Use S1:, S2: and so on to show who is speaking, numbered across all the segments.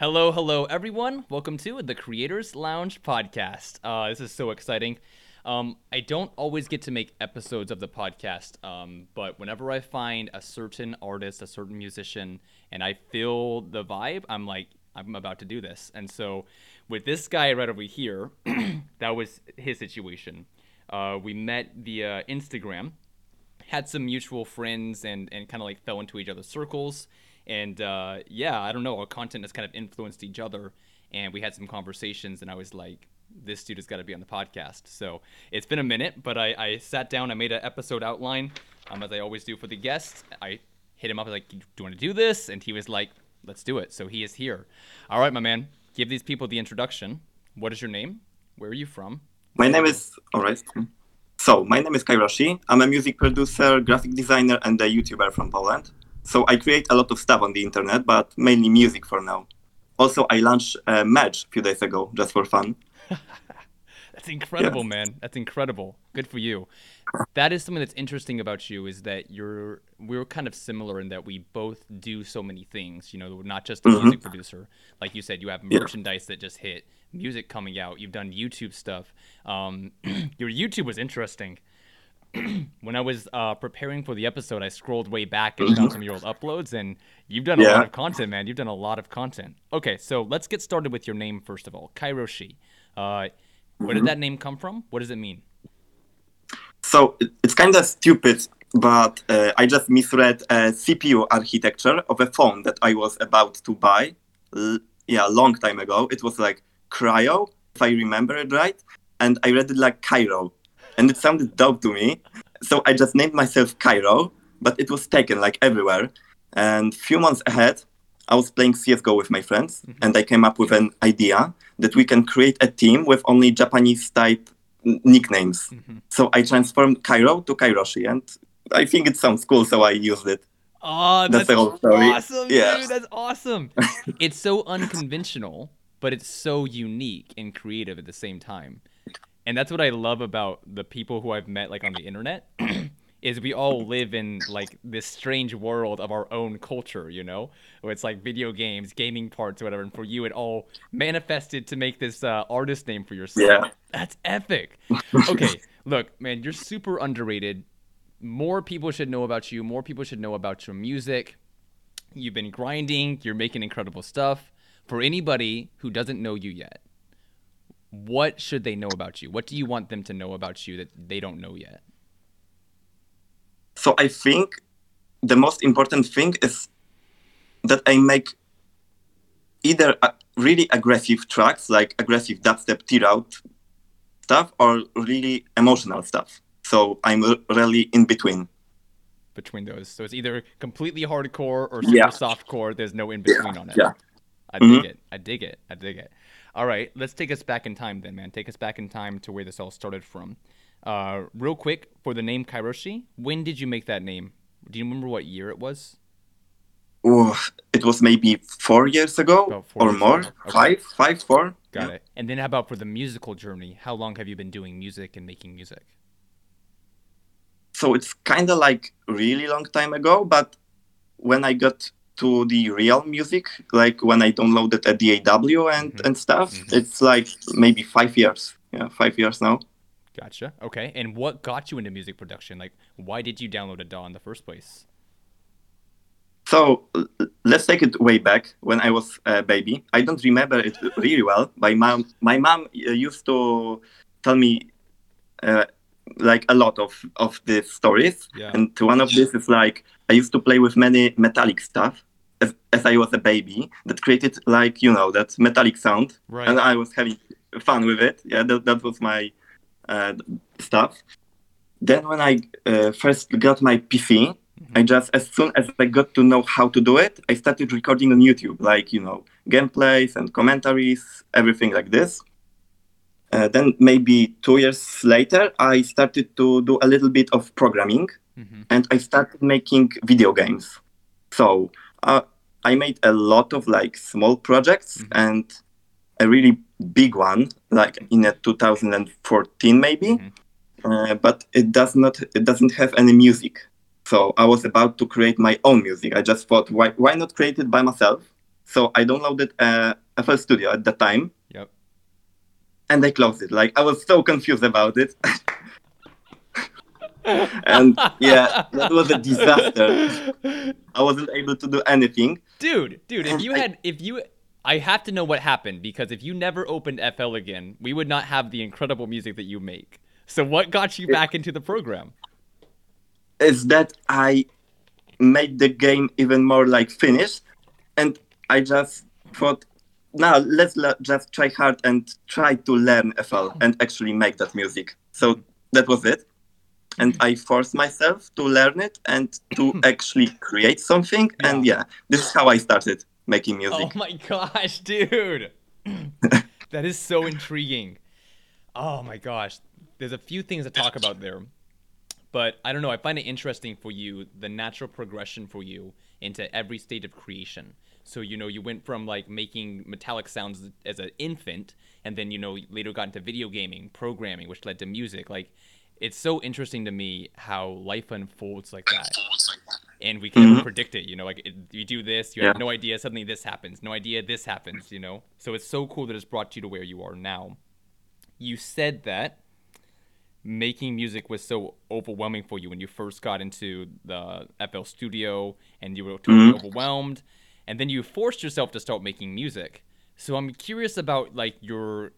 S1: Hello, hello, everyone. Welcome to the Creators Lounge podcast. Uh, this is so exciting. Um, I don't always get to make episodes of the podcast, um, but whenever I find a certain artist, a certain musician, and I feel the vibe, I'm like, I'm about to do this. And so, with this guy right over here, that was his situation. Uh, we met via Instagram, had some mutual friends, and and kind of like fell into each other's circles. And uh, yeah, I don't know, our content has kind of influenced each other, and we had some conversations, and I was like, this dude has got to be on the podcast. So it's been a minute, but I, I sat down, I made an episode outline, um, as I always do for the guests. I hit him up, like, do you want to do this? And he was like, let's do it. So he is here. All right, my man, give these people the introduction. What is your name? Where are you from?
S2: My name is, all right. So my name is Kyroshie. I'm a music producer, graphic designer, and a YouTuber from Poland. So I create a lot of stuff on the internet, but mainly music for now. Also, I launched a merch a few days ago just for fun.
S1: That's incredible, man. That's incredible. Good for you. That is something that's interesting about you is that you're we're kind of similar in that we both do so many things. You know, not just a mm-hmm. music producer. Like you said, you have merchandise yeah. that just hit, music coming out. You've done YouTube stuff. Um, your YouTube was interesting. when I was uh, preparing for the episode, I scrolled way back and found some of your old uploads, and you've done a yeah. lot of content, man. You've done a lot of content. Okay, so let's get started with your name first of all, Kyroshie. Uh, where did that name come from? What does it mean?
S2: So it's kind of stupid, but uh, I just misread a CPU architecture of a phone that I was about to buy. L- yeah, a long time ago. It was like Kryo, if I remember it right, and I read it like Cairo, and it sounded dope to me. So I just named myself Kyro, but it was taken like everywhere. And few months ahead, I was playing CSGO with my friends, mm-hmm. and I came up with an idea that we can create a team with only Japanese type nicknames. Mm-hmm. So I transformed Kyro to Kyroshie, and I think it sounds cool, so I used it.
S1: Oh, that's, that's the whole story. awesome, yeah. dude. That's awesome. it's so unconventional, but it's so unique and creative at the same time. And that's what I love about the people who I've met like on the internet is we all live in like this strange world of our own culture, you know, where it's like video games, gaming parts, or whatever. And for you, it all manifested to make this uh, artist name for yourself.
S2: Yeah,
S1: that's epic. okay, look, man, you're super underrated. More people should know about you. More people should know about your music. You've been grinding. You're making incredible stuff. For anybody who doesn't know you yet, what should they know about you? What do you want them to know about you that they don't know yet?
S2: So I think the most important thing is that I make either really aggressive tracks, like aggressive dubstep tear out stuff, or really emotional stuff. So I'm really in between.
S1: Between those, so it's either completely hardcore or super yeah. softcore. There's no in between
S2: yeah.
S1: on it.
S2: Yeah,
S1: I dig mm-hmm. it. I dig it. I dig it. All right, let's take us back in time then, man. Take us back in time to where this all started from. Uh, real quick for the name Kyroshie, when did you make that name? Do you remember what year it was?
S2: Oh, it was maybe four years ago four or years more. Okay. Five, five, four.
S1: Got yeah. it. And then how about for the musical journey? How long have you been doing music and making music?
S2: So it's kind of like really long time ago, but when I got to the real music, like when I downloaded a DAW and, mm-hmm. and stuff, mm-hmm. it's like maybe five years. Yeah, five years now.
S1: Gotcha. Okay. And what got you into music production? Like, why did you download a DAW in the first place?
S2: So let's take it way back when I was a baby. I don't remember it really well. My mom, my mom uh, used to tell me uh, like a lot of of these stories, yeah. and one of this is like I used to play with many metallic stuff as, as I was a baby that created like you know that metallic sound, right. and I was having fun with it. Yeah, that, that was my uh, stuff. Then when I uh, first got my PC, mm-hmm. I just as soon as I got to know how to do it, I started recording on YouTube, like you know gameplays and commentaries, everything like this. Uh, then maybe two years later, I started to do a little bit of programming, mm-hmm. and I started making video games. So uh, I made a lot of like small projects mm-hmm. and a really big one, like in a 2014 maybe, mm-hmm. uh, but it does not it doesn't have any music. So I was about to create my own music. I just thought, why why not create it by myself? So I downloaded uh, FL Studio at the time.
S1: Yep.
S2: And I closed it. Like I was so confused about it. and yeah, that was a disaster. I wasn't able to do anything.
S1: Dude, dude, if you had, if you, I have to know what happened because if you never opened FL again, we would not have the incredible music that you make. So what got you back into the program?
S2: Is that I made the game even more like finished, and I just thought, now let's le- just try hard and try to learn FL and actually make that music. So that was it. And I forced myself to learn it and to actually create something. And yeah, this is how I started making music.
S1: Oh my gosh, dude. that is so intriguing. Oh my gosh. There's a few things to talk about there. But I don't know, I find it interesting for you the natural progression for you into every state of creation. So, you know, you went from like making metallic sounds as an infant and then, you know, later got into video gaming, programming, which led to music. Like it's so interesting to me how life unfolds like that and we can never
S2: Mhm.
S1: predict it. You know, like it, you do this, you
S2: Yeah.
S1: have no idea suddenly this happens, no idea this happens. You know, so it's so cool that it's brought you to where you are now. You said that making music was so overwhelming for you when you first got into the FL Studio, and you were totally
S2: Mhm.
S1: overwhelmed, and then you forced yourself to start making music. So I'm curious about like your,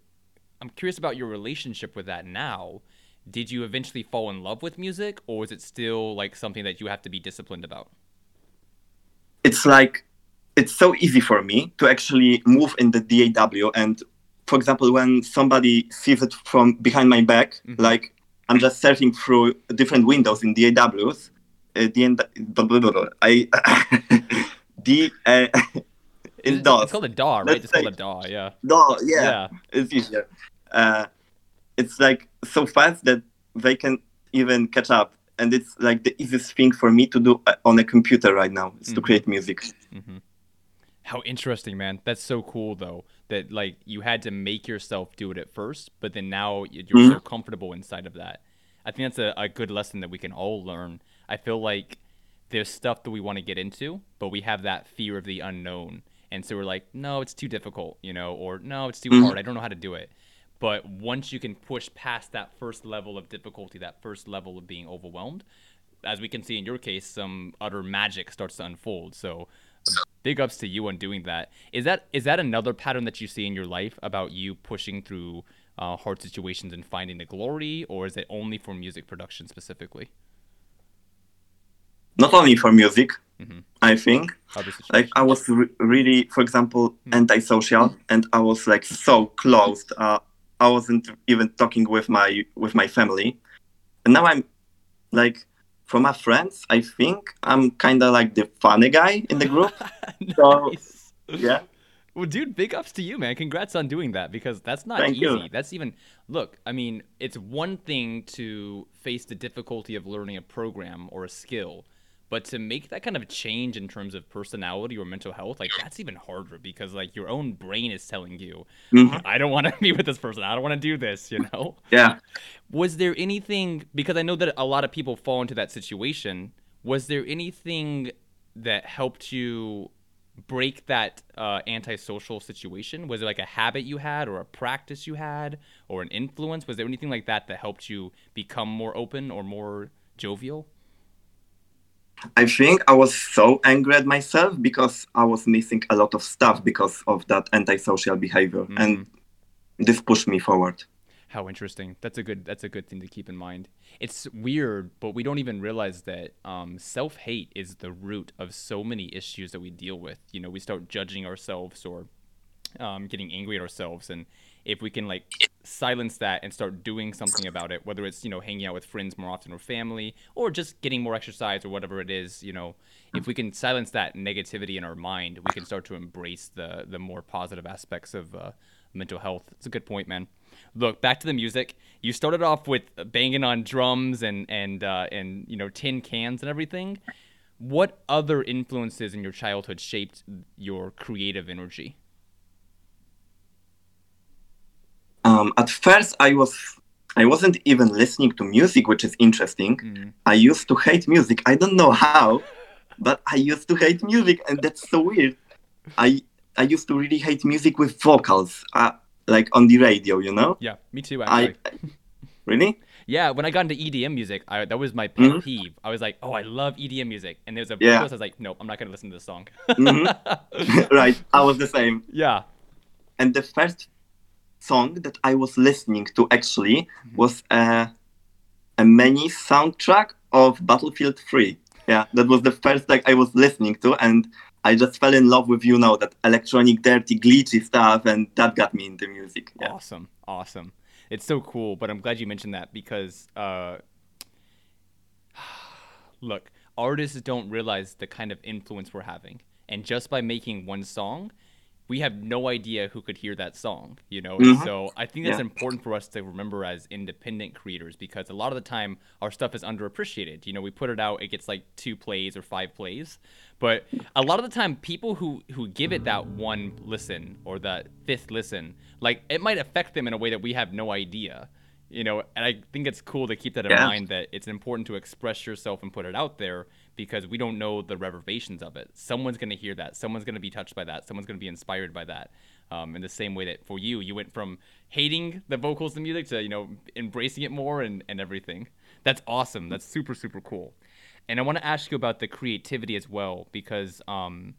S1: I'm curious about your relationship with that now. Did you eventually fall in love with music, or is it still like something that you have to be disciplined about?
S2: it's like it's so easy for me to actually move in the DAW and for example when somebody sees it from behind my back
S1: Mhm.
S2: like I'm just searching through different windows in DAWs uh, the end blah, blah, blah, blah. I the uh, in
S1: it's,
S2: DOS
S1: it's called a DAW, right?
S2: Let's
S1: It's called a DAW, yeah.
S2: no yeah,
S1: Yeah.
S2: it's easier uh, it's like so fast that they can even catch up and it's like the easiest thing for me to do uh, on a computer right now is to
S1: Mhm.
S2: create music
S1: hmm How interesting, man. That's so cool, though. That like you had to make yourself do it at first, but then now you're so
S2: Mhm.
S1: comfortable inside of that. I think that's a, a good lesson that we can all learn. I feel like there's stuff that we want to get into, but we have that fear of the unknown, and so we're like, no, it's too difficult, you know, or no, it's too
S2: Mhm.
S1: hard. I don't know how to do it. But once you can push past that first level of difficulty, that first level of being overwhelmed, as we can see in your case, some utter magic starts to unfold. So big ups to you on doing that. Is that is that another pattern that you see in your life about you pushing through uh, hard situations and finding the glory, or is it only for music production specifically?
S2: not only for music
S1: Mhm.
S2: i think like i was re- really for example
S1: Hmm.
S2: antisocial and i was like so closed uh, i wasn't even talking with my with my family and now i'm like for my friends i think i'm kind of like the funny guy in the group so-
S1: nice.
S2: yeah
S1: Well, dude, big ups to you, man. Congrats on doing that because that's not
S2: Thank
S1: easy.
S2: you.
S1: That's even look. I mean, it's one thing to face the difficulty of learning a program or a skill, but to make that kind of change in terms of personality or mental health, like that's even harder because like your own brain is telling you,
S2: Mhm.
S1: I don't want to be with this person. I don't want to do this. You know.
S2: yeah
S1: Was there anything because I know that a lot of people fall into that situation. Was there anything that helped you break that uh, antisocial situation? Was it like a habit you had, or a practice you had, or an influence? Was there anything like that that helped you become more open or more jovial?
S2: I think i was so angry at myself because i was missing a lot of stuff because of that antisocial behavior
S1: Mhm.
S2: and this pushed me forward
S1: How interesting. That's a good. That's a good thing to keep in mind. It's weird, but we don't even realize that um, self hate is the root of so many issues that we deal with. You know, we start judging ourselves or um, getting angry at ourselves, and if we can like silence that and start doing something about it, whether it's you know hanging out with friends more often or family, or just getting more exercise or whatever it is, you know, if we can silence that negativity in our mind, we can start to embrace the the more positive aspects of uh, mental health. It's a good point, man. Look back to the music. You started off with banging on drums and and uh, and you know tin cans and everything. What other influences in your childhood shaped your creative energy?
S2: Um, at first i was i wasn't even listening to music which is interesting
S1: Mm.
S2: I used to hate music. I don't know how, but I used to hate music, and that's so weird. I I used to really hate music with vocals, uh, like on the radio, you know.
S1: Yeah, me too. Actually.
S2: I really.
S1: Yeah, when I got into EDM music, I, that was my pet
S2: Mhm.
S1: peeve. I was like, "Oh, I love EDM music," and there's a
S2: Yeah.
S1: I was like, "Nope, I'm not gonna listen to this song."
S2: Mhm. right, I was the same.
S1: yeah.
S2: And the first song that I was listening to actually
S1: Mhm.
S2: was a a mini soundtrack of Battlefield 3. Yeah, that was the first like I was listening to, and I just fell in love with you know that electronic, dirty, glitchy stuff, and that got me into music. Yeah.
S1: Awesome, awesome. It's so cool, but I'm glad you mentioned that because, uh, look, artists don't realize the kind of influence we're having, and just by making one song, we have no idea who could hear that song. You know,
S2: Mhm.
S1: so I think that's
S2: Yeah.
S1: important for us to remember as independent creators because a lot of the time our stuff is underappreciated. You know, we put it out, it gets like two plays or five plays, but a lot of the time people who who give it that one listen or that fifth listen like it might affect them in a way that we have no idea you know and i think it's cool to keep that in
S2: Yeah.
S1: mind that it's important to express yourself and put it out there because we don't know the reverberations of it someone's going to hear that someone's going to be touched by that someone's going to be inspired by that um, in the same way that for you you went from hating the vocals and music to you know embracing it more and, and everything that's awesome that's super super cool and I want to ask you about the creativity as well, because um,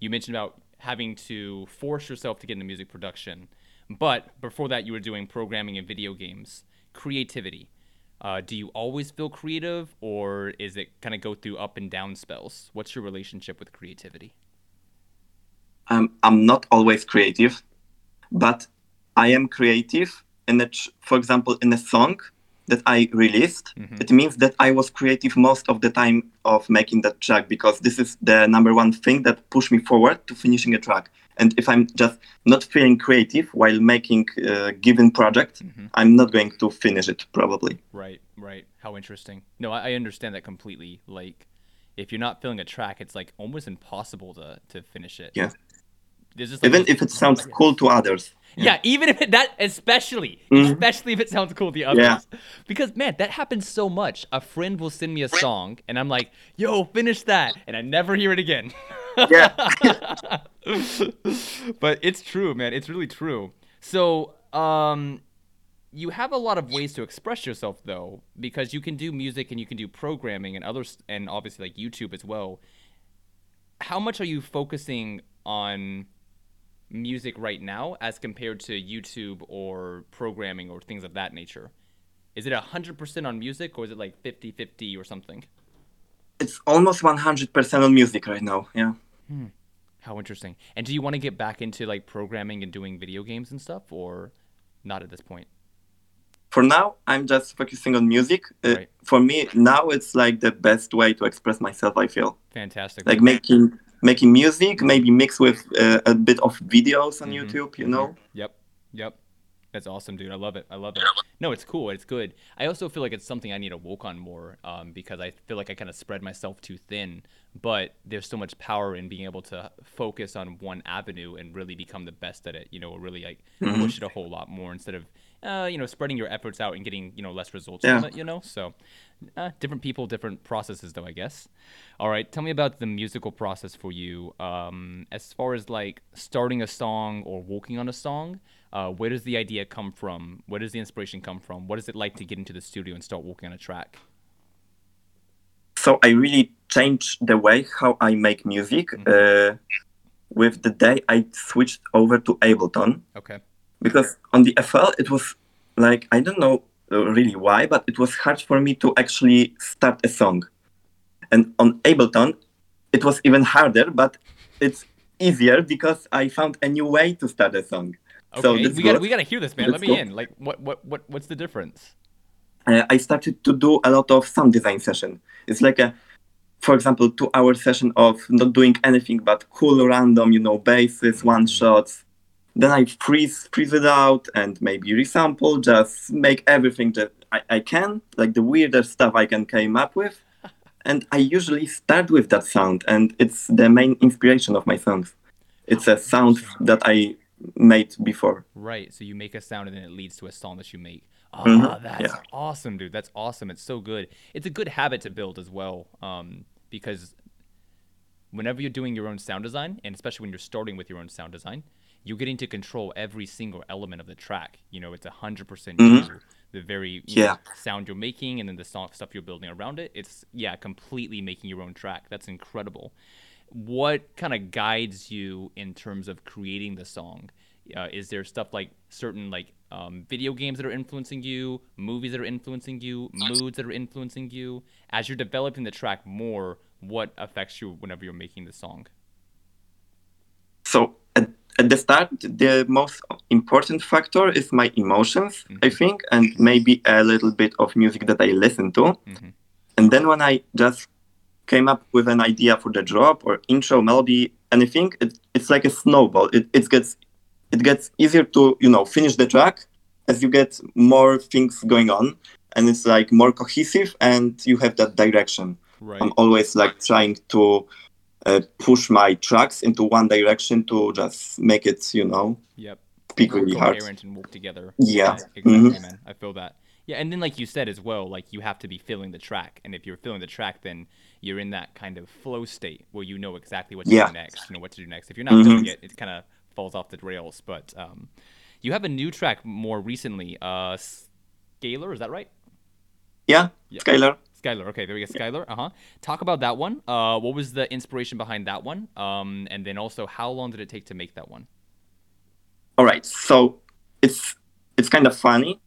S1: you mentioned about having to force yourself to get into music production. But before that, you were doing programming and video games. Creativity. Uh, do you always feel creative, or is it kind of go through up and down spells? What's your relationship with creativity?
S2: um, I'm not always creative, but I am creative. In a, for example, in a song that I released,
S1: Mhm.
S2: it means that I was creative most of the time of making that track because this is the number one thing that pushed me forward to finishing a track. And if I'm just not feeling creative while making a given project,
S1: Mhm.
S2: I'm not going to finish it probably.
S1: Right, right. How interesting. No, I, I understand that completely. Like, if you're not feeling a track, it's like almost impossible to to finish it.
S2: Yeah.
S1: Like
S2: Even if it sounds cool to others.
S1: Yeah, even if it, that, especially,
S2: Mhm.
S1: especially if it sounds cool to others.
S2: Yeah.
S1: Because man, that happens so much. A friend will send me a song, and I'm like, "Yo, finish that," and I never hear it again.
S2: Yeah.
S1: but it's true, man. It's really true. So, um, you have a lot of ways to express yourself, though, because you can do music and you can do programming and others, and obviously like YouTube as well. How much are you focusing on music right now as compared to YouTube or programming or things of that nature? Is it 100% on music or is it like 50 50 or something?
S2: It's almost 100% on music right now. Yeah.
S1: How interesting. And do you want to get back into like programming and doing video games and stuff or not at this point?
S2: for now i'm just focusing on music uh,
S1: Right.
S2: for me now it's like the best way to express myself i feel
S1: Fantastic.
S2: like making making music maybe mix with uh, a bit of videos on
S1: Mhm,
S2: youtube you
S1: mhm.
S2: know
S1: Yep. Yep. That's awesome, dude. I love it. I love it. No, it's cool. It's good. I also feel like it's something I need to work on more um, because I feel like I kind of spread myself too thin. But there's so much power in being able to focus on one avenue and really become the best at it. You know, really like
S2: Mhm.
S1: push it a whole lot more instead of, uh, you know, spreading your efforts out and getting you know less results
S2: Yeah.
S1: from it. You know, so uh, different people, different processes, though I guess. All right, tell me about the musical process for you. Um, as far as like starting a song or working on a song, uh, where does the idea come from? Where does the inspiration come from? What is it like to get into the studio and start working on a track?
S2: so i really changed the way how i make music uh, with the day i switched over to ableton
S1: Okay.
S2: because on the fl it was like i don't know uh, really why but it was hard for me to actually start a song and on ableton it was even harder but it's easier because i found a new way to start a song
S1: Okay.
S2: so
S1: we got we got to hear this, man. Let
S2: That's
S1: me
S2: cool.
S1: in. Like, what what what what's the difference?
S2: uh, i started to do a lot of sound design session it's like a for example two hour session of not doing anything but cool random you know basses one shots then i freeze freeze it out and maybe resample just make everything that I, I can like the weirdest stuff i can came up with and i usually start with that sound and it's the main inspiration of my songs it's a sound that i made before
S1: Right. So you make a sound and then it leads to a song that you make. Ah,
S2: Mhm,
S1: that's
S2: yeah.
S1: awesome, dude. That's awesome. It's so good. It's a good habit to build as well, um, because whenever you're doing your own sound design, and especially when you're starting with your own sound design, you're getting to control every single element of the track. You know, it's a hundred percent
S2: Mhm.
S1: you. The very
S2: Yeah.
S1: know, sound you're making, and then the song, stuff you're building around it. It's yeah, completely making your own track. That's incredible. What kind of guides you in terms of creating the song? Uh, is there stuff like certain like um, video games that are influencing you, movies that are influencing you, moods that are influencing you? As you're developing the track more, what affects you whenever you're making the song?
S2: So at, at the start, the most important factor is my emotions, I think, and maybe a little bit of music that I listen to.
S1: Mhm.
S2: And then when I just came up with an idea for the drop or intro melody, anything, it, it's like a snowball. It, it gets it gets easier to you know finish the track as you get more things going on, and it's like more cohesive, and you have that direction.
S1: Right.
S2: I'm always like trying to uh, push my tracks into one direction to just make it, you know,
S1: Yep.
S2: speak really hard.
S1: and work together.
S2: Yeah.
S1: exactly,
S2: Mhm.
S1: man. I feel that. Yeah, and then like you said as well, like you have to be feeling the track, and if you're feeling the track, then you're in that kind of flow state where you know exactly what to
S2: Yeah.
S1: do next. You know what to do next. If you're not
S2: Mhm.
S1: doing it, it kind of falls off the rails. But um, you have a new track more recently, uh, Scalar. Is that right?
S2: Yeah,
S1: Yeah.
S2: Skylar.
S1: Skylar. Okay, there we go. Skylar. Uh huh. Talk about that one. Uh, what was the inspiration behind that one? Um, and then also, how long did it take to make that one?
S2: All right, so it's it's kind of funny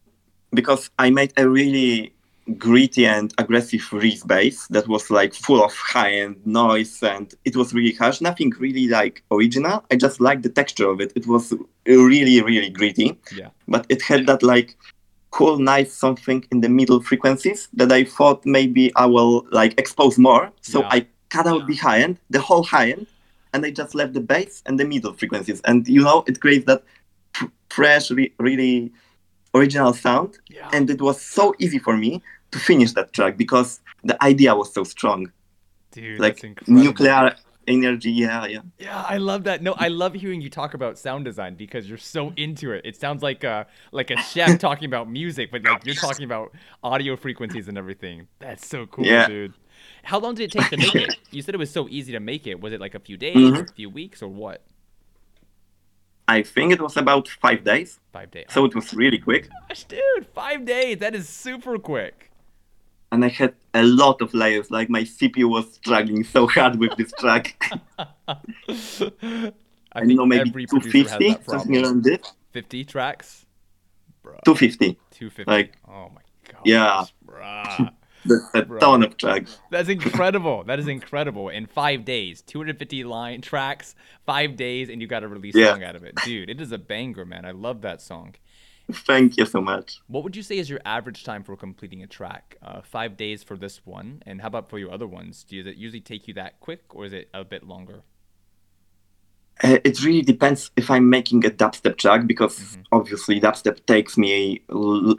S2: because I made a really gritty and aggressive Reese bass that was like full of high end noise and it was really harsh. Nothing really like original. I just liked the texture of it. It was really really gritty.
S1: Yeah.
S2: but it had that like cool nice something in the middle frequencies that i thought maybe i will like expose more so
S1: Yeah.
S2: i cut out the high end the whole high end and i just left the bass and the middle frequencies and you know it creates that fresh re- really original sound
S1: Yeah.
S2: and it was so easy for me to finish that track because the idea was so strong
S1: Dude,
S2: like nuclear energy yeah yeah
S1: Yeah, I love that. No, I love hearing you talk about sound design because you're so into it. It sounds like a like a chef talking about music, but like you're talking about audio frequencies and everything. That's so cool,
S2: Yeah.
S1: dude. How long did it take to make it? You said it was so easy to make it. Was it like a few days,
S2: Mhm.
S1: a few weeks, or what?
S2: I think it was about five days
S1: Five days.
S2: so it was really quick
S1: Gosh, dude, five days. That is super quick.
S2: and I had a lot of layers. Like my CPU was struggling so hard with this track.
S1: I
S2: I
S1: think
S2: know maybe
S1: every producer has
S2: 250,
S1: that
S2: something around this.
S1: 50 tracks? Bruh.
S2: 250.
S1: 250.
S2: like-
S1: oh my god.
S2: Yeah. That's a
S1: Bro.
S2: ton of tracks.
S1: That's incredible. That is incredible. In five days, 250 line tracks, five days, and you got a release
S2: Yeah.
S1: song out of it. Dude, it is a banger, man. I love that song.
S2: Thank you so much.
S1: What would you say is your average time for completing a track? Uh, five days for this one, and how about for your other ones? Do it usually take you that quick, or is it a bit longer?
S2: Uh, it really depends if I'm making a dubstep track because
S1: Mhm.
S2: obviously dubstep takes me l-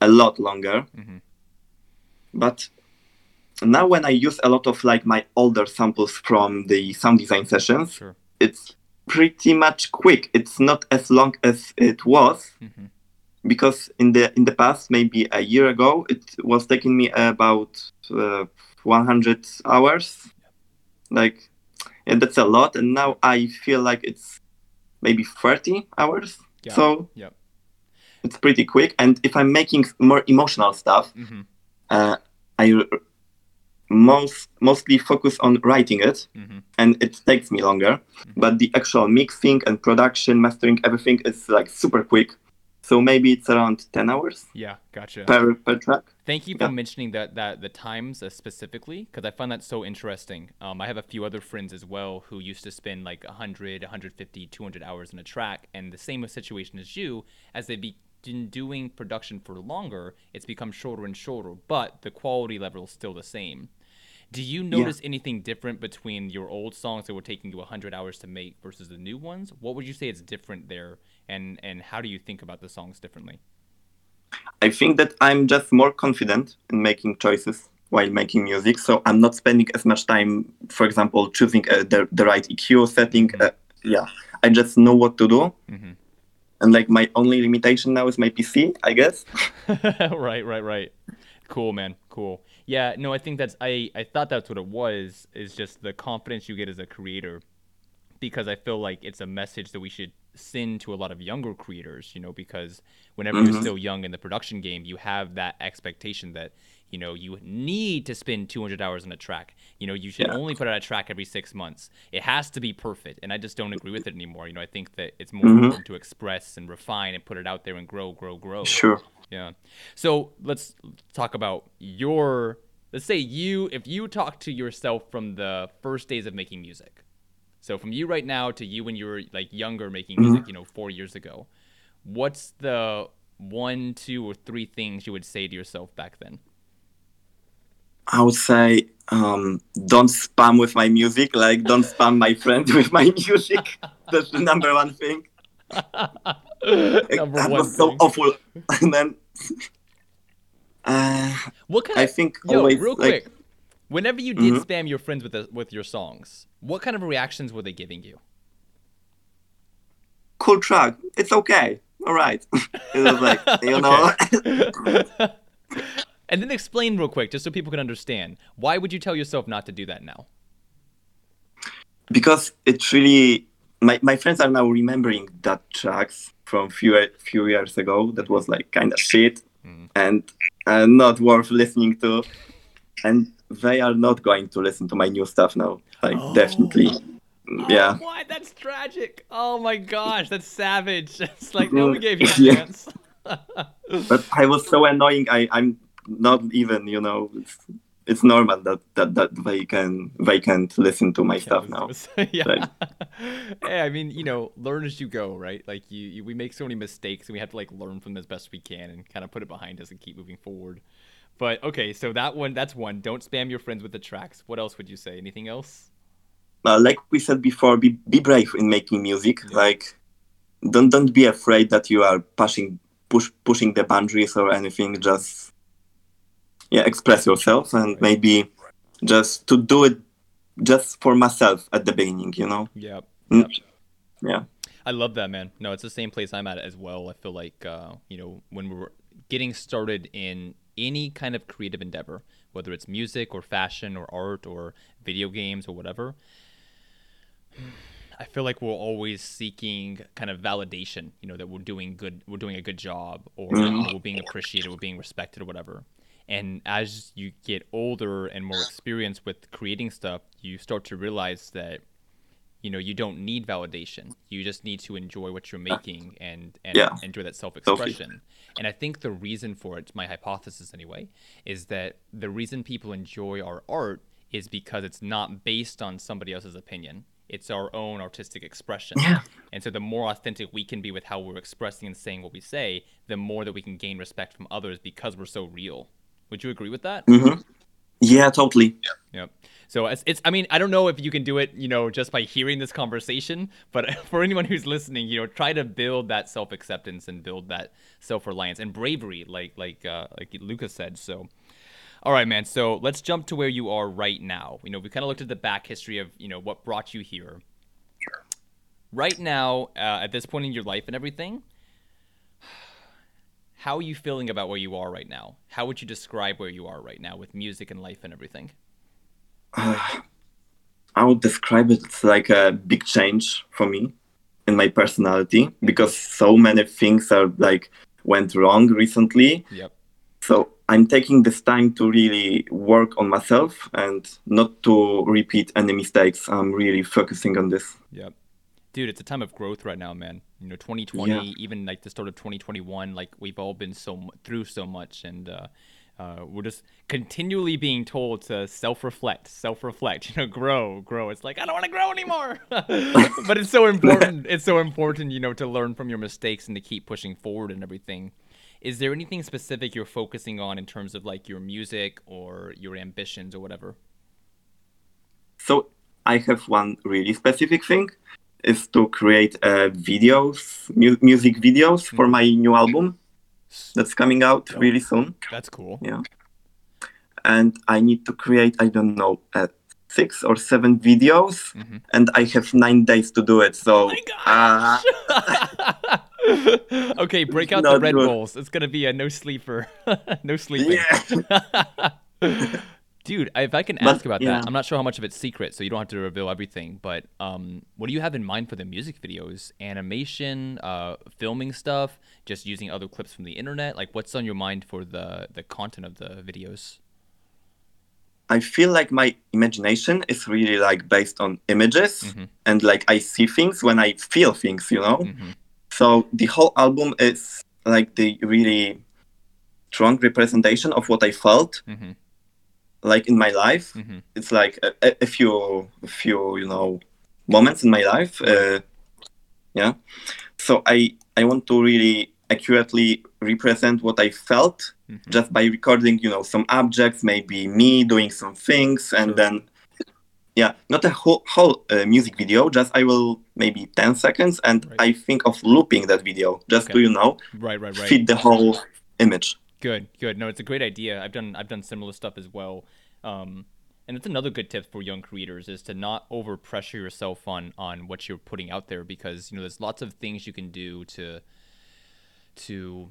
S2: a lot longer.
S1: Mhm.
S2: But now when I use a lot of like my older samples from the sound design sessions,
S1: Sure.
S2: it's pretty much quick. It's not as long as it was.
S1: hmm
S2: because in the in the past maybe a year ago it was taking me about uh, 100 hours like yeah that's a lot and now i feel like it's maybe 30 hours
S1: Yeah.
S2: so
S1: yeah.
S2: it's pretty quick and if i'm making more emotional stuff
S1: hmm
S2: uh, i most mostly focus on writing it
S1: hmm
S2: and it takes me longer but the actual mixing and production mastering everything is like super quick so maybe it's around 10 hours
S1: Yeah, gotcha.
S2: per per track
S1: Thank you for
S2: Yeah.
S1: mentioning that that the times uh, specifically because I find that so interesting. Um, I have a few other friends as well who used to spend like 100, 150, 200 hours in a track, and the same situation as you. As they begin doing production for longer, it's become shorter and shorter, but the quality level is still the same. Do you notice anything different between your old songs that were taking you 100 hours to make versus the new ones? What would you say is different there, and and how do you think about the songs differently?
S2: I think that I'm just more confident in making choices while making music. So I'm not spending as much time, for example, choosing uh, the, the right EQ setting. Uh, yeah, I just know what to do.
S1: hmm
S2: And like my only limitation now is my PC, I guess.
S1: right, right, right. Cool, man. Cool. Yeah, no, I think that's I I thought that's what it was. Is just the confidence you get as a creator, because I feel like it's a message that we should send to a lot of younger creators. You know, because whenever
S2: Mm-hmm.
S1: you're still young in the production game, you have that expectation that you know you need to spend 200 hours on a track. You know, you should
S2: Yeah.
S1: only put out a track every six months. It has to be perfect, and I just don't agree with it anymore. You know, I think that it's more
S2: Mhm.
S1: important to express and refine and put it out there and grow, grow, grow.
S2: Sure.
S1: Yeah. So let's talk about your. Let's say you, if you talk to yourself from the first days of making music. So from you right now to you when you were like younger making music, you know, four years ago. What's the one, two, or three things you would say to yourself back then?
S2: I would say um, don't spam with my music. Like don't spam my friends with my music. That's the number one thing.
S1: Number
S2: that
S1: one.
S2: was so awful. And then uh,
S1: What kind
S2: I
S1: of?
S2: think
S1: Yo,
S2: always
S1: real
S2: like
S1: quick. Whenever you did
S2: Mhm.
S1: spam your friends with the, with your songs, what kind of reactions were they giving you?
S2: cool track. It's okay. All right. it was like you know.
S1: And then explain real quick, just so people can understand. Why would you tell yourself not to do that now?
S2: because it's really my, my friends are now remembering that tracks from few few years ago that was like kind of shit
S1: Mm.
S2: and uh, not worth listening to and they are not going to listen to my new stuff now like
S1: Oh.
S2: definitely yeah
S1: Oh, what? That's tragic. Oh my gosh, that's savage. It's like no we gave you a
S2: Yeah.
S1: chance.
S2: but i was so annoying i i'm not even you know it's, it's normal that, that that they can they can't listen to my stuff now
S1: yeah.
S2: Right.
S1: hey, I mean, you know, learn as you go, right? Like you, you, we make so many mistakes, and we have to like learn from them as best we can, and kind of put it behind us and keep moving forward. But okay, so that one, that's one. Don't spam your friends with the tracks. What else would you say? Anything else?
S2: uh, like we said before, be be brave in making music.
S1: Yeah.
S2: Like, don't don't be afraid that you are pushing push pushing the boundaries or anything. Just yeah, express yourself and maybe just to do it just for myself at the beginning. You know?
S1: Yep.
S2: Mm. Yeah.
S1: I love that, man. No, it's the same place I'm at as well. I feel like, uh, you know, when we're getting started in any kind of creative endeavor, whether it's music or fashion or art or video games or whatever, I feel like we're always seeking kind of validation, you know, that we're doing good, we're doing a good job, or
S2: Mhm.
S1: we're being appreciated, we're being respected, or whatever. And as you get older and more experienced with creating stuff, you start to realize that you know you don't need validation. You just need to enjoy what you're making and and
S2: Yeah.
S1: enjoy that self-expression. And i think the reason for it my hypothesis anyway is that the reason people enjoy our art is because it's not based on somebody else's opinion. It's our own artistic expression.
S2: Yeah.
S1: and so the more authentic we can be with how we're expressing and saying what we say the more that we can gain respect from others because we're so real would you agree with that
S2: hmm Yeah, totally.
S1: Yep. So it's, it's I mean I don't know if you can do it you know just by hearing this conversation, but for anyone who's listening, you know, try to build that self acceptance and build that self reliance and bravery, like like uh, like Lucas said. So. All right, man. So let's jump to where you are right now. You know, we kind of looked at the back history of you know what brought you here. Right now, uh, at this point in your life and everything, how are you feeling about where you are right now? How would you describe where you are right now with music and life and everything?
S2: I would describe it as like a big change for me in my personality because so many things are like went wrong recently.
S1: Yep.
S2: So I'm taking this time to really work on myself and not to repeat any mistakes. I'm really focusing on this.
S1: Yep. Dude, it's a time of growth right now, man. You know, 2020,
S2: Yeah.
S1: even like the start of 2021, like we've all been so through so much, and uh, uh, we're just continually being told to self-reflect, self-reflect. You know, grow, grow. It's like I don't want to grow anymore, but it's so important. It's so important, you know, to learn from your mistakes and to keep pushing forward and everything. Is there anything specific you're focusing on in terms of like your music or your ambitions or whatever?
S2: So I have one really specific thing is to create uh, videos, mu- music videos for my new album that's coming out really soon.
S1: That's cool.
S2: Yeah. And I need to create, I don't know, uh, six or seven videos,
S1: Mhm.
S2: and I have nine days to do it. So,
S1: Oh
S2: uh,
S1: okay, break out the Red
S2: good.
S1: Bulls. It's gonna be a no sleeper, no sleeping.
S2: yeah.
S1: Dude, if I can
S2: But,
S1: ask about
S2: yeah.
S1: that, I'm not sure how much of it's secret, so you don't have to reveal everything. But um, what do you have in mind for the music videos? Animation, uh, filming stuff, just using other clips from the internet? Like, what's on your mind for the the content of the videos?
S2: I feel like my imagination is really like based on images
S1: Mhm.
S2: and like I see things when I feel things, you know?
S1: hmm
S2: So the whole album is like the really strong representation of what I felt
S1: hmm
S2: like in my life.
S1: hmm
S2: It's like a, a- few a few, you know, moments in my life. Uh, yeah. So I I want to really accurately represent what I felt
S1: hmm
S2: just by recording you know some objects maybe me doing some things and
S1: Sure.
S2: then yeah not a whole, whole uh, music video just i will maybe 10 seconds and
S1: Right.
S2: i think of looping that video just
S1: Okay.
S2: to you know
S1: Right, right, right.
S2: fit the whole image
S1: Good, good. No, it's a great idea. I've done I've done similar stuff as well. Um, and it's another good tip for young creators is to not over pressure yourself on on what you're putting out there because you know there's lots of things you can do to to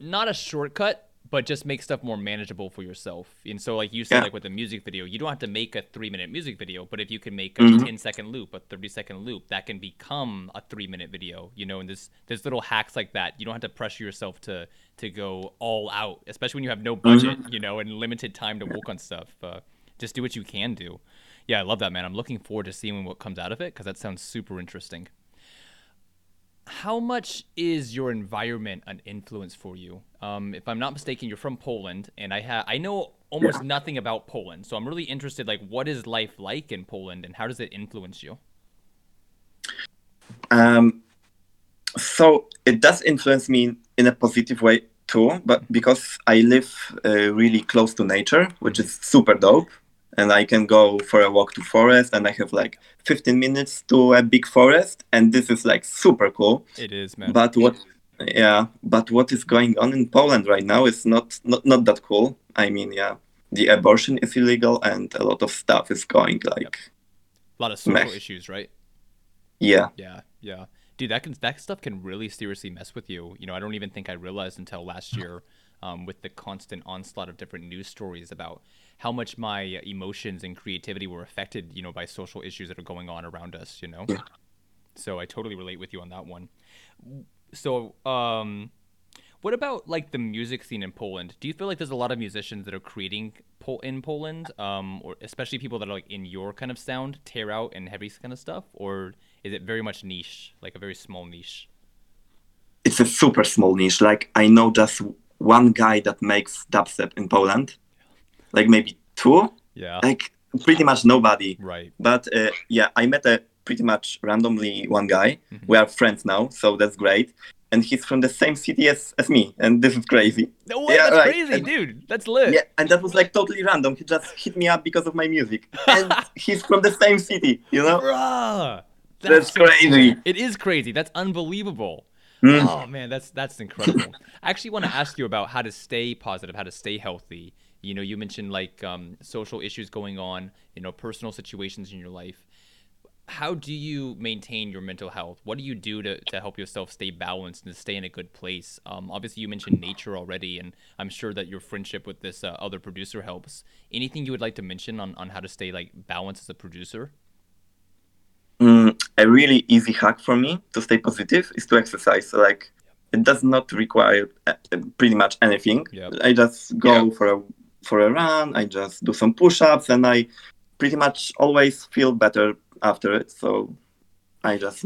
S1: not a shortcut but just make stuff more manageable for yourself. And so like you said
S2: Yeah.
S1: like with a music video, you don't have to make a 3 minute music video, but if you can make a
S2: Mhm.
S1: 10 second loop, a 30 second loop, that can become a 3 minute video, you know, and there's there's little hacks like that. You don't have to pressure yourself to to go all out, especially when you have no budget, you know, and limited time to work on stuff. Uh, just do what you can do. Yeah, I love that, man. I'm looking forward to seeing what comes out of it because that sounds super interesting. How much is your environment an influence for you? Um, if I'm not mistaken, you're from Poland, and I ha- I know almost nothing about Poland, so I'm really interested. Like, what is life like in Poland, and how does it influence you?
S2: um, so it does influence me in a positive way too but because i live uh, really close to nature which is super dope and i can go for a walk to forest and i have like 15 minutes to a big forest and this is like super cool
S1: It is, man.
S2: but what yeah but what is going on in poland right now is not not, not that cool i mean yeah the abortion is illegal and a lot of stuff is going like
S1: a lot of social
S2: meh.
S1: issues, right?
S2: yeah
S1: Yeah, yeah. Dude, that can that stuff can really seriously mess with you. You know, I don't even think I realized until last year, um, with the constant onslaught of different news stories about how much my emotions and creativity were affected, you know, by social issues that are going on around us. You know,
S2: Yeah.
S1: so I totally relate with you on that one. So, um, what about like the music scene in Poland? Do you feel like there's a lot of musicians that are creating Pol- in Poland, um, or especially people that are like in your kind of sound, tear out and heavy kind of stuff, or is it very much niche, like a very small niche?
S2: it's a super small niche. Like I know just one guy that makes dubstep in Poland, like maybe two,
S1: Yeah.
S2: like pretty much nobody.
S1: Right.
S2: But uh, yeah, I met a pretty much randomly one guy.
S1: Mhm.
S2: We are friends now, so that's great. And he's from the same city as, as me, and this is crazy.
S1: No way,
S2: Yeah,
S1: that's
S2: right.
S1: crazy,
S2: And-
S1: dude. That's lit.
S2: Yeah, and that was like totally random. He just hit me up because of my music, and he's from the same city. You know,
S1: Bruh.
S2: that's
S1: so
S2: crazy.
S1: It is crazy. That's unbelievable.
S2: Mm.
S1: Oh man, that's that's incredible. I actually want to ask you about how to stay positive, how to stay healthy. You know, you mentioned like um, social issues going on, you know, personal situations in your life. How do you maintain your mental health? What do you do to, to help yourself stay balanced and stay in a good place? Um, obviously, you mentioned nature already, and I'm sure that your friendship with this uh, other producer helps. Anything you would like to mention on, on how to stay like balanced as a producer?
S2: Mm, a really easy hack for me to stay positive is to exercise. So, like, it does not require uh, pretty much anything.
S1: Yep.
S2: I just go for a for a run. I just do some push-ups, and I pretty much always feel better after it. So, I just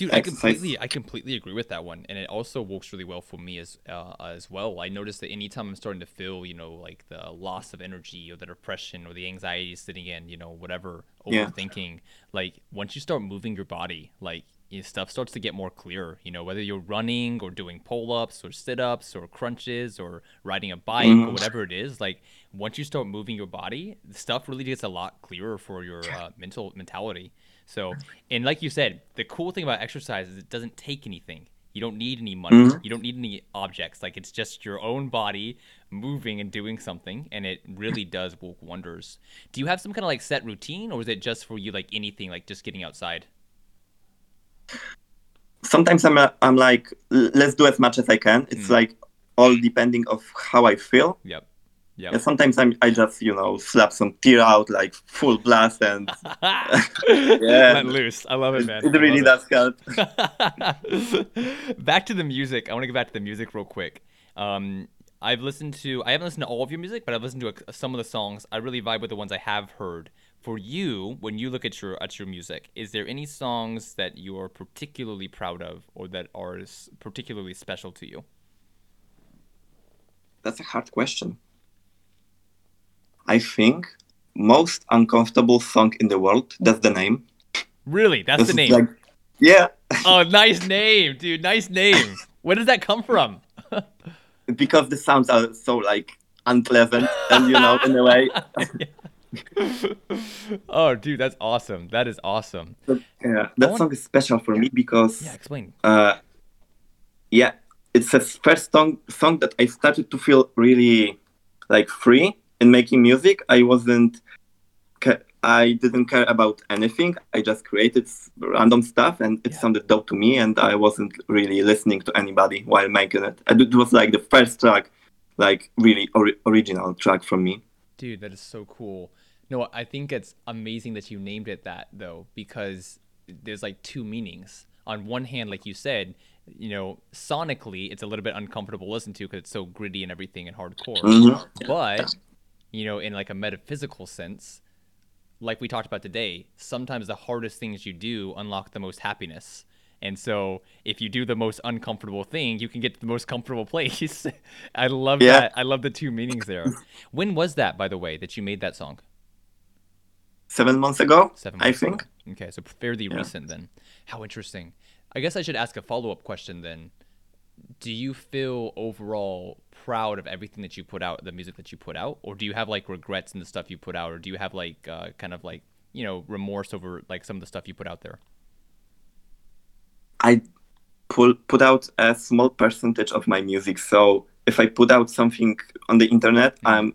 S1: Dude, I completely, I completely agree with that one, and it also works really well for me as uh, as well. I notice that anytime I'm starting to feel, you know, like the loss of energy or the depression or the anxiety sitting in, you know, whatever,
S2: Yeah.
S1: overthinking, like once you start moving your body, like stuff starts to get more clear. You know, whether you're running or doing pull ups or sit ups or crunches or riding a bike or
S2: Mhm.
S1: whatever it is, like once you start moving your body, stuff really gets a lot clearer for your uh, mental mentality. So, and like you said, the cool thing about exercise is it doesn't take anything. You don't need any money.
S2: Mhm.
S1: You don't need any objects. Like it's just your own body moving and doing something, and it really does work wonders. Do you have some kind of like set routine, or is it just for you like anything, like just getting outside?
S2: sometimes I'm uh, I'm like, let's do as much as I can. It's
S1: Mm.
S2: like all depending of how I feel.
S1: Yep. Yeah.
S2: And sometimes I'm, I just, you know, slap some tear out like full blast and
S1: yeah. Let loose. I love it, man.
S2: It really does help.
S1: back to the music. I want to get back to the music real quick. Um, I've listened to, I haven't listened to all of your music, but I've listened to a, some of the songs. I really vibe with the ones I have heard. For you, when you look at your at your music, is there any songs that you're particularly proud of, or that are particularly special to you?
S2: That's a hard question. I think most uncomfortable song in the world. That's the name.
S1: Really, that's the name. Like,
S2: yeah.
S1: oh, nice name, dude. Nice name. Where does that come from?
S2: because the sounds are so like unpleasant, and you know, in a way.
S1: oh, dude, that's awesome. That is awesome.
S2: yeah, that want... song is special for me because.
S1: Yeah, explain.
S2: Uh, yeah, it's the first song song that I started to feel really like free in making music, I wasn't, I didn't care about anything. I just created random stuff, and it yeah. sounded dope to me. And I wasn't really listening to anybody while making it. It was like the first track, like really or- original track from me.
S1: Dude, that is so cool. No, I think it's amazing that you named it that though, because there's like two meanings. On one hand, like you said, you know, sonically, it's a little bit uncomfortable to listen to because it's so gritty and everything and hardcore. Mm-hmm. But you know, in like a metaphysical sense, like we talked about today, sometimes the hardest things you do unlock the most happiness. And so if you do the most uncomfortable thing, you can get to the most comfortable place. I love yeah. that. I love the two meanings there. when was that, by the way, that you made that song?
S2: Seven months ago, Seven months I think. Ago.
S1: Okay, so fairly yeah. recent then. How interesting. I guess I should ask a follow up question then. Do you feel overall proud of everything that you put out, the music that you put out, or do you have like regrets in the stuff you put out, or do you have like uh, kind of like you know remorse over like some of the stuff you put out there?
S2: I pull, put out a small percentage of my music, so if I put out something on the internet, mm. um,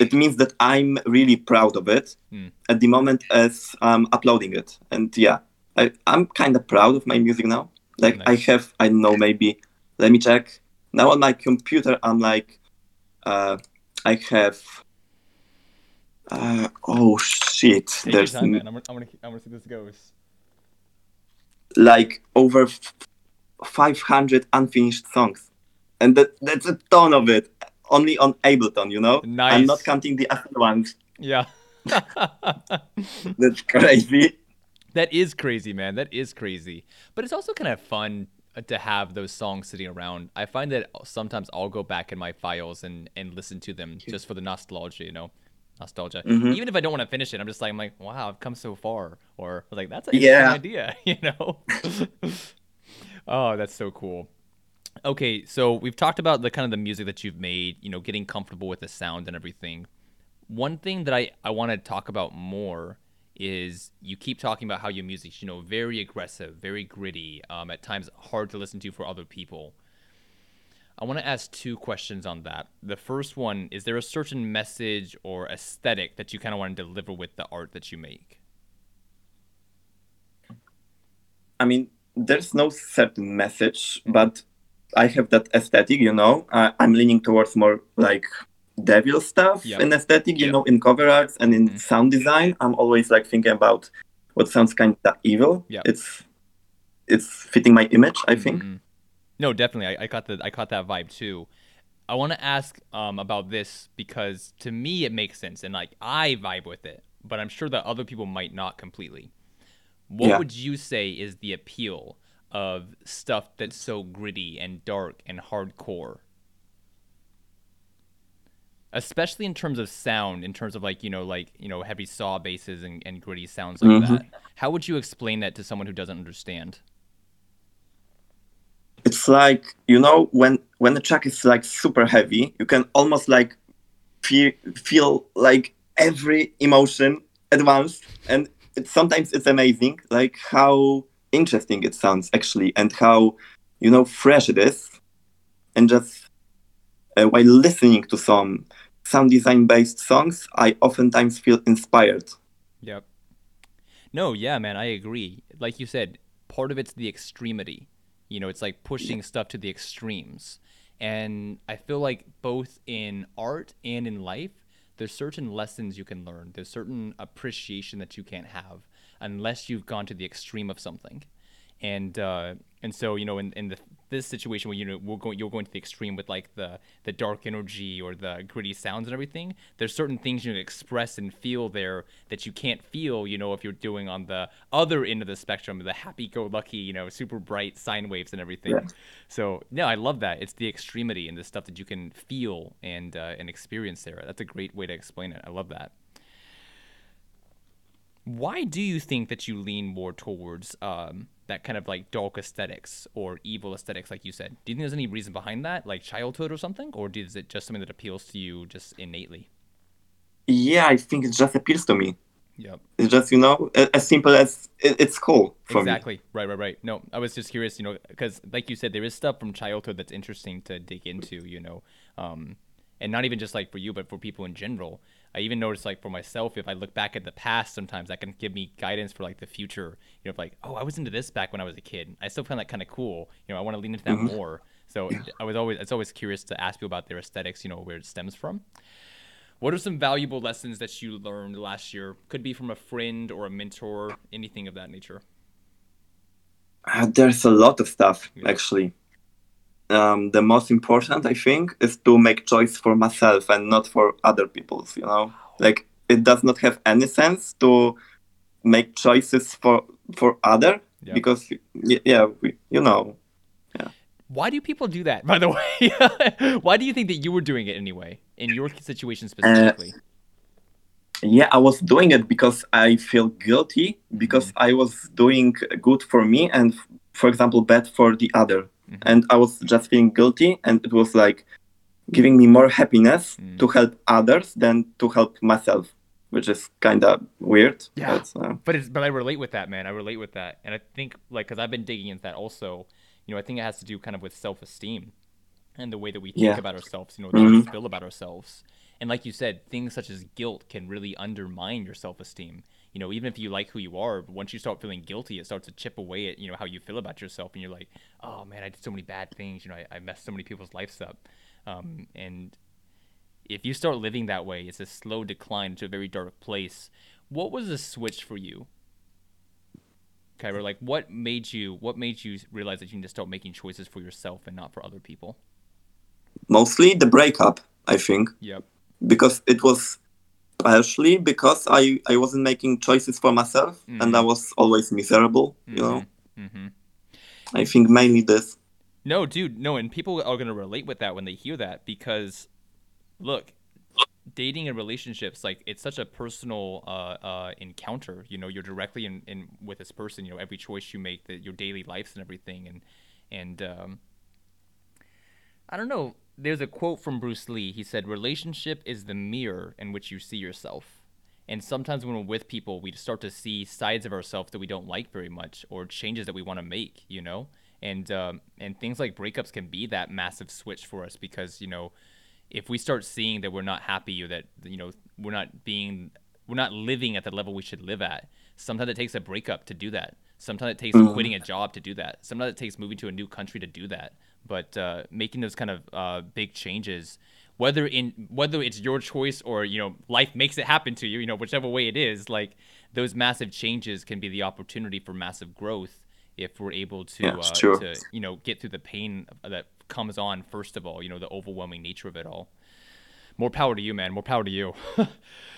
S2: it means that I'm really proud of it mm. at the moment as I'm uploading it, and yeah, I, I'm kind of proud of my music now. Like nice. I have, I know, maybe let me check now on my computer, I'm like, uh, I have. Uh, oh shit!
S1: Take There's time, man. I'm, I'm gonna, I'm gonna see this goes.
S2: Like over 500 unfinished songs, and that that's a ton of it. Only on Ableton, you know.
S1: Nice.
S2: I'm not counting the other ones.
S1: Yeah.
S2: that's crazy.
S1: That is crazy, man. That is crazy. But it's also kind of fun to have those songs sitting around. I find that sometimes I'll go back in my files and and listen to them just for the nostalgia, you know, nostalgia. Mm-hmm. Even if I don't want to finish it, I'm just like I'm like, wow, I've come so far, or like that's a yeah. idea, you know. oh, that's so cool. Okay, so we've talked about the kind of the music that you've made, you know, getting comfortable with the sound and everything. One thing that I I want to talk about more is you keep talking about how your music's you know very aggressive, very gritty, um, at times hard to listen to for other people. I want to ask two questions on that. The first one is there a certain message or aesthetic that you kind of want to deliver with the art that you make?
S2: I mean, there's no certain message, but I have that aesthetic, you know. I'm leaning towards more like devil stuff yep. in aesthetic, you yep. know, in cover arts and in mm-hmm. sound design. I'm always like thinking about what sounds kind of evil.
S1: Yep.
S2: It's it's fitting my image, I think. Mm-hmm.
S1: No, definitely. I, I caught the I caught that vibe too. I want to ask um, about this because to me it makes sense and like I vibe with it, but I'm sure that other people might not completely. What yeah. would you say is the appeal of stuff that's so gritty and dark and hardcore? Especially in terms of sound, in terms of like you know like you know heavy saw basses and, and gritty sounds like mm-hmm. that. How would you explain that to someone who doesn't understand?
S2: It's like you know when when the track is like super heavy, you can almost like feel feel like every emotion at once, and it, sometimes it's amazing like how interesting it sounds actually, and how you know fresh it is, and just uh, while listening to some sound design based songs, I oftentimes feel inspired.
S1: Yep. No, yeah, man, I agree. Like you said, part of it's the extremity. You know, it's like pushing stuff to the extremes. And I feel like both in art and in life, there's certain lessons you can learn. There's certain appreciation that you can't have unless you've gone to the extreme of something. And uh, and so you know in, in the, this situation where you know we're going you're going to the extreme with like the the dark energy or the gritty sounds and everything there's certain things you can express and feel there that you can't feel you know if you're doing on the other end of the spectrum the happy-go-lucky you know super bright sine waves and everything. Yeah. so no i love that. It's the extremity and the stuff that you can feel and uh, and experience there. That's a great way to explain it. I love that. Why do you think that you lean more towards um, that kind of like dark aesthetics or evil aesthetics, like you said? Do you think there's any reason behind that, like childhood or something, or is it just something that appeals to you just innately?
S2: Yeah, I think it just appeals to me.
S1: Yep.
S2: It's just you know as simple as it's cool.
S1: exactly.
S2: Me.
S1: Right. Right. Right. No, I was just curious, you know, because like you said, there is stuff from childhood that's interesting to dig into, you know, um, and not even just like for you, but for people in general. I even notice like for myself, if I look back at the past, sometimes that can give me guidance for like the future. You know, like oh, I was into this back when I was a kid. I still find that kind of cool. You know, I want to lean into that mm-hmm. more. So I was always it's always curious to ask people about their aesthetics. You know, where it stems from. What are some valuable lessons that you learned last year? Could be from a friend or a mentor, anything of that nature.
S2: Uh, there's a lot of stuff yeah. actually um, the most important i think is to make choice for myself and not for other people's you know? Like it does not have any sense to make choices for for other yep. because yeah we, you know. Yeah.
S1: Why do people do that by the way? Why do you think that you were doing it anyway in your situation specifically? uh,
S2: yeah i was doing it because i feel guilty because mm-hmm. i was doing good for me and for example bad for the other mm-hmm. and I was just feeling guilty, and it was like giving me more happiness mm. to help others than to help myself, which is kind of weird.
S1: Yeah, but, uh, but it's but I relate with that, man. I relate with that, and I think like because I've been digging into that also. You know, I think it has to do kind of with self-esteem and the way that we think yeah. about ourselves. You know, the mm-hmm. way we feel about ourselves. And like you said, things such as guilt can really undermine your self-esteem you know, even if you like who you are, once you start feeling guilty, it starts to chip away at, you know, how you feel about yourself. And you're like, oh man, I did so many bad things. You know, I, I messed so many people's lives up. Um, and if you start living that way, it's a slow decline to a very dark place. What was the switch for you? Or like what made you what made you realize that you need to start making choices for yourself and not for other people?
S2: Mostly the breakup, I think.
S1: Yep.
S2: Because it was partially because I, I wasn't making choices for myself mm-hmm. and I mm-hmm. was always miserable, you mm-hmm. know. Mm-hmm. I think mainly this.
S1: No, dude, no, and people are going to relate with that when they hear that because, look, dating and relationships, like it's such a personal uh, uh, encounter. You know, you're directly in, in with this person. You know, every choice you make, that your daily lives and everything, and and um, I don't know there's a quote from Bruce Lee. He said, "Relationship is the mirror in which you see yourself." And sometimes when we're with people, we start to see sides of ourselves that we don't like very much, or changes that we want to make. You know, and um, and things like breakups can be that massive switch for us because you know, if we start seeing that we're not happy or that you know we're not being we're not living at the level we should live at. Sometimes it takes a breakup to do that. Sometimes it takes mm-hmm. quitting a job to do that. Sometimes it takes moving to a new country to do that but uh, making those kind of uh, big changes whether in whether it's your choice or you know life makes it happen to you you know whichever way it is like those massive changes can be the opportunity for massive growth if we're able to
S2: yeah,
S1: uh, to you know get through the pain that comes on first of all you know the overwhelming nature of it all. More power to you man. More power to you.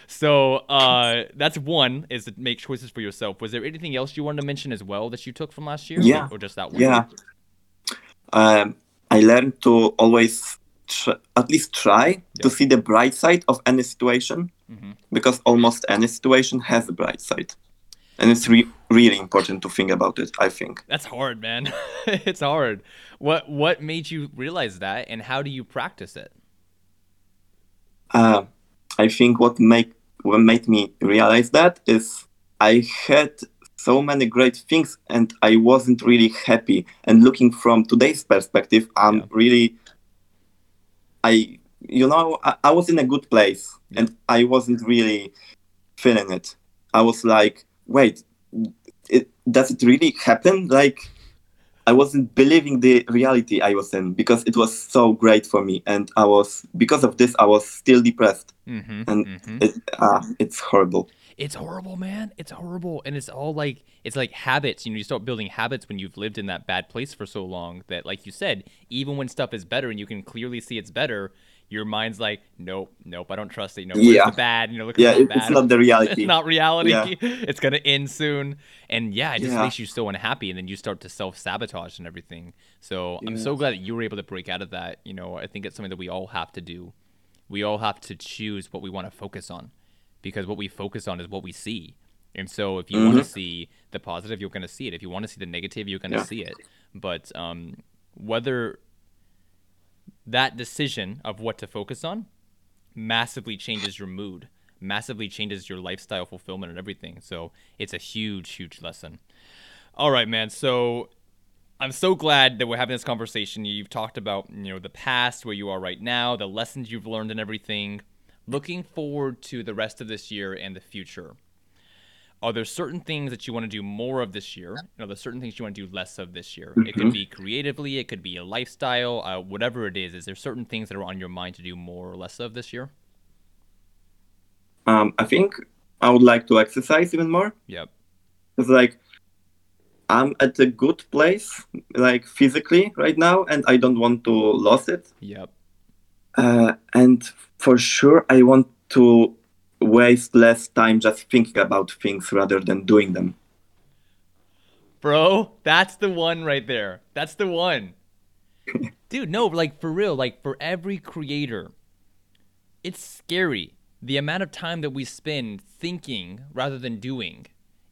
S1: So uh, that's one is to make choices for yourself. Was there anything else you wanted to mention as well that you took from last year?
S2: Yeah.
S1: Or, or just that one?
S2: Yeah um, I learned to always tr- at least try yeah. to see the bright side of any situation mm-hmm. because almost any situation has a bright side. And it's re- really important to think about it i think.
S1: That's hard man. It's hard. What what made you realize that and how do you practice it?
S2: Uh, i think what make what made me realize that is i had so many great things and I wasn't really happy. And looking from today's perspective, I'm yeah. really, I, you know, I, I, was in a good place yeah. and I wasn't really feeling it. I was like, wait, it, does it really happen? Like, I wasn't believing the reality I was in because it was so great for me, and I was because of this I was still depressed,
S1: Mm-hmm.
S2: and
S1: mm-hmm.
S2: it, ah, it's horrible.
S1: It's horrible, man. It's horrible, and it's all like it's like habits. You know, you start building habits when you've lived in that bad place for so long that, like you said, even when stuff is better and you can clearly see it's better, your mind's like, nope, nope, I don't trust it. You know,
S2: Yeah.
S1: the bad? You know, look
S2: Yeah,
S1: at the
S2: it, it's
S1: bad.
S2: not the reality.
S1: it's not reality.
S2: Yeah.
S1: It's gonna end soon, and yeah, it just
S2: Yeah.
S1: makes you so unhappy, and then you start to self sabotage and everything. So I'm so glad that you were able to break out of that. You know, I think it's something that we all have to do. We all have to choose what we want to focus on, because what we focus on is what we see. And so, if you want to see the positive, you're going to see it. If you want to see the negative, you're going to
S2: Yeah.
S1: see it. But um, whether that decision of what to focus on massively changes your mood, massively changes your lifestyle fulfillment and everything. So it's a huge, huge lesson. All right, man. So I'm so glad that we're having this conversation. You've talked about, you know, the past, where you are right now, the lessons you've learned and everything. Looking forward to the rest of this year and the future. Are there certain things that you want to do more of this year? And are there certain things you want to do less of this year? It could
S2: Mhm.
S1: be creatively, it could be a lifestyle, uh, whatever it is. Is there certain things that are on your mind to do more or less of this year?
S2: Um, I think I would like to exercise even more.
S1: Yep.
S2: It's like I'm at a good place, like physically right now, and I don't want to lose it.
S1: Yep.
S2: Uh, and for sure, I want to waste less time just thinking about things rather than doing them.
S1: Bro, that's the one right there. That's the one. Dude, no, like for real, like for every creator, it's scary. The amount of time that we spend thinking rather than doing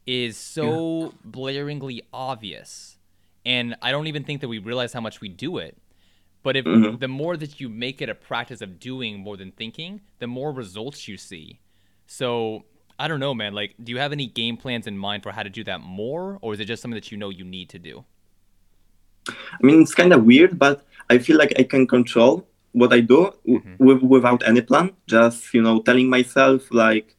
S1: is so blaringly obvious. And I don't even think that we realize how much we do it. But if
S2: Mhm.
S1: the more that you make it a practice of doing more than thinking, the more results you see. So I don't know, man. Like, do you have any game plans in mind for how to do that more, or is it just something that you know you need to do?
S2: I mean, it's kind of weird, but I feel like I can control what I do w-
S1: Mhm.
S2: with, without any plan. Just you know, telling myself like,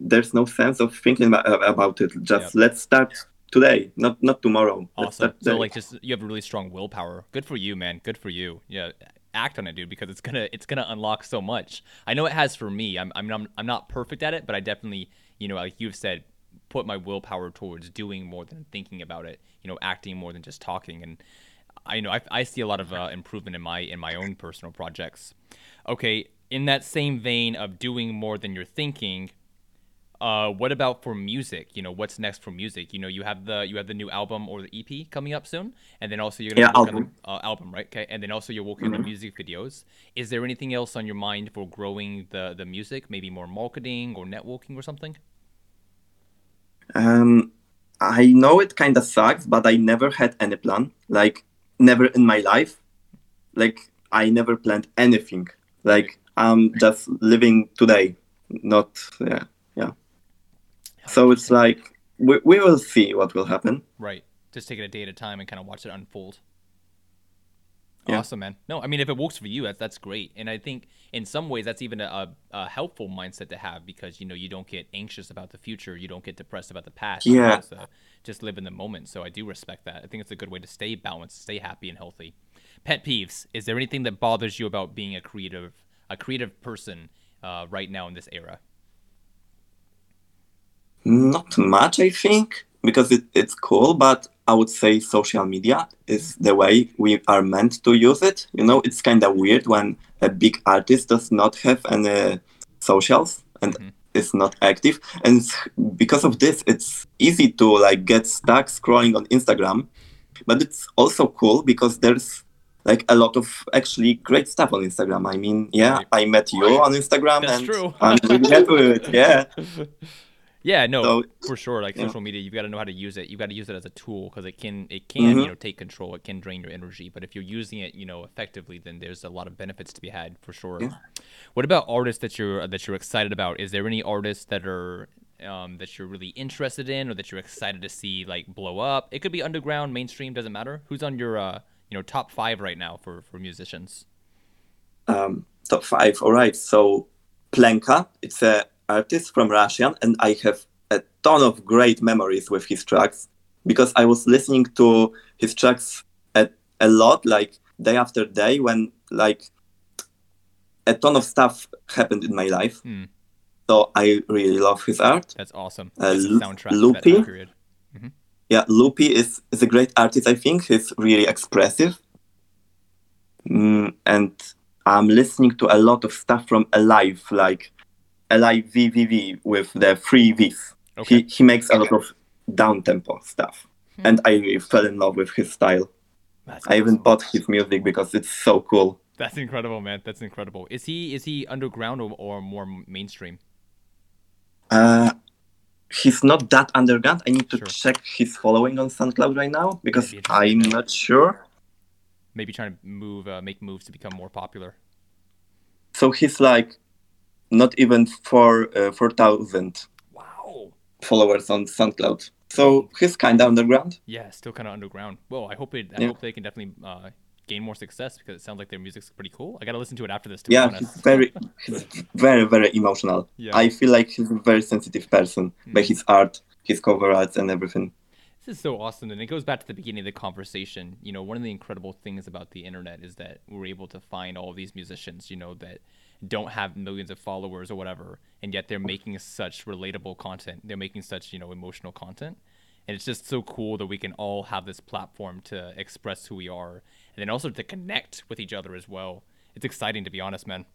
S2: there's no sense of thinking about, about it. Just
S1: Yep.
S2: let's start today, not not tomorrow.
S1: Awesome. So like, just you have a really strong willpower. Good for you, man. Good for you. Yeah, act on it, dude, because it's gonna it's gonna unlock so much. I know it has for me. I'm I'm I'm, I'm not perfect at it, but I definitely you know like you've said, put my willpower towards doing more than thinking about it. You know, acting more than just talking and. I know I, I see a lot of uh, improvement in my in my own personal projects. Okay, in that same vein of doing more than you're thinking, uh, what about for music? You know, what's next for music? You know, you have the you have the new album or the EP coming up soon, and then also you're gonna
S2: Yeah,
S1: work on
S2: album.
S1: the uh, album, right? Okay, and then also you're working on
S2: Mhm.
S1: the music videos. Is there anything else on your mind for growing the the music? Maybe more marketing or networking or something?
S2: Um, I know it kind of sucks, but I never had any plan. Like never in my life. Like I never planned anything. Like I'm just living today. Not yeah. So it's like we we will see what will happen.
S1: Right. Just take it a day at a time and kind of watch it unfold.
S2: Yeah.
S1: Awesome, man. No, I mean, if it works for you, that's that's great. And I think in some ways that's even a, a helpful mindset to have because you know you don't get anxious about the future, you don't get depressed about the past.
S2: Yeah.
S1: just, uh, just live in the moment. So I do respect that. I think it's a good way to stay balanced, stay happy and healthy. Pet peeves. Is there anything that bothers you about being a creative, a creative person uh, right now in this era?
S2: Not much, I think, because it, it's cool, but I would say social media is the way we are meant to use it. You know, it's kind of weird when a big artist does not have any socials and
S1: Mhm.
S2: is not active. And because of this, it's easy to like get stuck scrolling on Instagram. But it's also cool because there's like a lot of actually great stuff on Instagram. I mean, yeah, I met you on Instagram
S1: That's
S2: and
S1: true.
S2: I'm really happy with it. Yeah.
S1: Yeah, no,
S2: So
S1: for sure. Like social media, you've got to know how to use it. You've got to use it as a tool because it can, it can, you
S2: Mhm.
S1: know, take control. It can drain your energy. But if you're using it, you know, effectively, then there's a lot of benefits to be had for sure.
S2: Yeah.
S1: What about artists that you're that you're excited about? Is there any artists that are um, that you're really interested in or that you're excited to see like blow up? It could be underground, mainstream, doesn't matter. Who's on your uh, you know top five right now for for musicians?
S2: um, top five. All right. So Plenka, it's a artist from Russia, and I have a ton of great memories with his tracks because I was listening to his tracks a lot, like day after day, when like a ton of stuff happened in my life.
S1: Hmm.
S2: So I really love his art.
S1: That's awesome.
S2: Uh,
S1: That's soundtrack
S2: Loopy?
S1: period.
S2: Yeah, Loopy is, is a great artist, I think. He's really expressive. Mm, and I'm listening to a lot of stuff from Alive, like Alive VVV with the three Vs.
S1: Okay.
S2: He, he makes a lot of down tempo stuff.
S1: Hmm.
S2: And I fell in love with his style.
S1: That's
S2: I even
S1: awesome.
S2: bought his music because it's so cool.
S1: That's incredible, man. That's incredible. Is he is he underground or, or more mainstream?
S2: Uh, he's not that underground. I need to
S1: Sure.
S2: check his following on SoundCloud right now because
S1: That'd be interesting
S2: I'm not sure.
S1: Maybe trying to move, uh, make moves to become more popular.
S2: So he's like not even four uh, four thousand
S1: Wow.
S2: followers on SoundCloud. So he's kind of underground.
S1: Yeah, still kind of underground. Well, I hope it. I
S2: Yeah.
S1: hope they can definitely uh, gain more success because it sounds like their music's pretty cool. I gotta listen to it after this. To
S2: Yeah,
S1: be
S2: he's very he's very very emotional.
S1: Yeah.
S2: I feel like he's a very sensitive person by
S1: Mm.
S2: his art, his cover arts, and everything.
S1: This is so awesome, and it goes back to the beginning of the conversation. You know, one of the incredible things about the internet is that we're able to find all these musicians, you know, that don't have millions of followers or whatever, and yet they're making such relatable content. They're making such, you know, emotional content, and it's just so cool that we can all have this platform to express who we are, and then also to connect with each other as well. It's exciting, to be honest, man.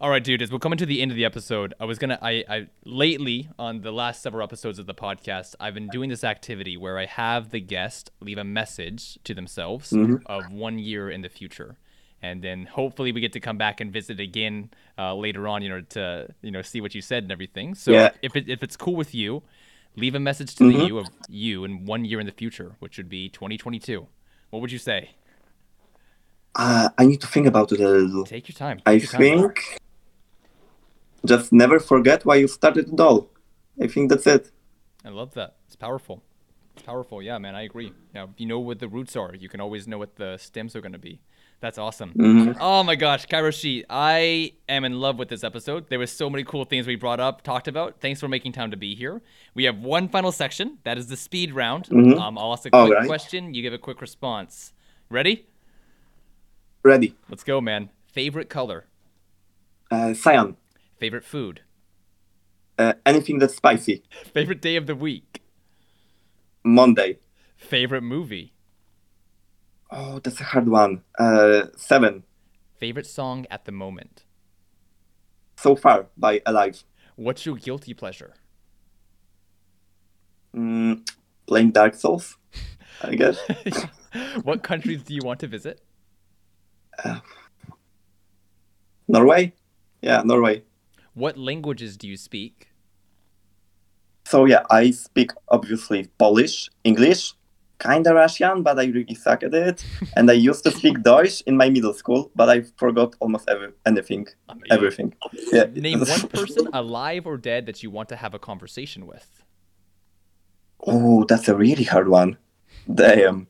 S1: All right, dude. As we're coming to the end of the episode, I was gonna. I, I lately on the last several episodes of the podcast, I've been doing this activity where I have the guest leave a message to themselves mm-hmm. of one year in the future, and then hopefully we get to come back and visit again uh, later on. You know, to you know see what you said and everything. So
S2: Yeah.
S1: if it, if it's cool with you, leave a message to the you of you in one year in the future, which would be 2022. What would you say?
S2: Uh, I need to think about it a little.
S1: Take your time.
S2: I
S1: your time.
S2: think just never forget why you started it all. I think that's it.
S1: I love that. It's powerful. It's powerful. Yeah, man, I agree. Now, if you know what the roots are, you can always know what the stems are going to be. That's awesome.
S2: Mhm.
S1: Oh my gosh, Kyroshie, I am in love with this episode. There was so many cool things we brought up, talked about. Thanks for making time to be here. We have one final section. That is the speed round.
S2: Mhm.
S1: Um, I'll ask a quick
S2: right.
S1: question. You give a quick response. Ready?
S2: Ready.
S1: Let's go, man. Favorite color?
S2: Uh, cyan.
S1: Favorite food?
S2: Uh, anything that's spicy.
S1: Favorite day of the week?
S2: Monday.
S1: Favorite movie?
S2: Oh, that's a hard one. Uh, seven.
S1: Favorite song at the moment?
S2: So far by Alive.
S1: What's your guilty pleasure?
S2: Mm, playing Dark Souls, I guess.
S1: what countries do you want to visit?
S2: Uh, Norway? Yeah, Norway.
S1: What languages do you speak?
S2: So yeah, I speak obviously Polish, English, kinda Russian, but I really suck at it. and I used to speak Deutsch in my middle school, but I forgot almost every, anything,
S1: Amazing.
S2: everything. Yeah.
S1: Name one person, alive or dead, that you want to have a conversation with.
S2: Oh, that's a really hard one. Damn.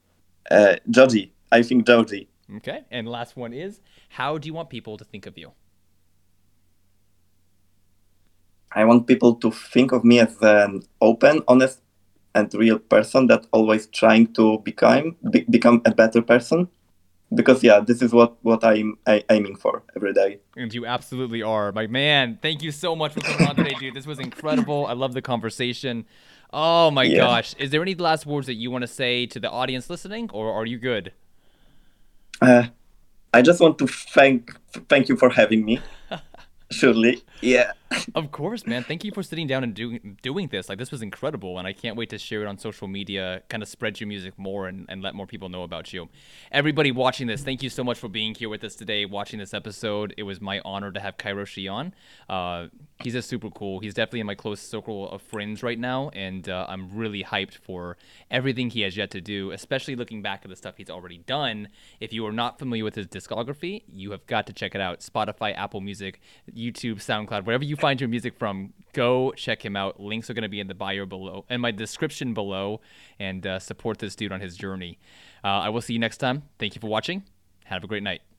S2: Uh, Georgie. I think Georgie.
S1: Okay. And last one is how do you want people to think of you?
S2: I want people to think of me as an open, honest, and real person that always trying to become be, become a better person. Because yeah, this is what what I'm I, aiming for every day.
S1: And you absolutely are. My man, thank you so much for coming on today, dude. This was incredible. I love the conversation. Oh my
S2: Yeah.
S1: gosh. Is there any last words that you want to say to the audience listening, or are you good?
S2: Uh, I just want to thank thank you for having me. Surely, yeah.
S1: Of course, man. Thank you for sitting down and doing doing this. Like this was incredible, and I can't wait to share it on social media, kind of spread your music more and, and let more people know about you. Everybody watching this, thank you so much for being here with us today, watching this episode. It was my honor to have Kyroshie on. Uh, he's just super cool. He's definitely in my close circle of friends right now, and uh, I'm really hyped for everything he has yet to do, especially looking back at the stuff he's already done. If you are not familiar with his discography, you have got to check it out. Spotify, Apple Music, YouTube, SoundCloud, wherever you find your music from, go check him out. Links are going to be in the bio below, in my description below, and uh, support this dude on his journey. Uh, I will see you next time. Thank you for watching. Have a great night.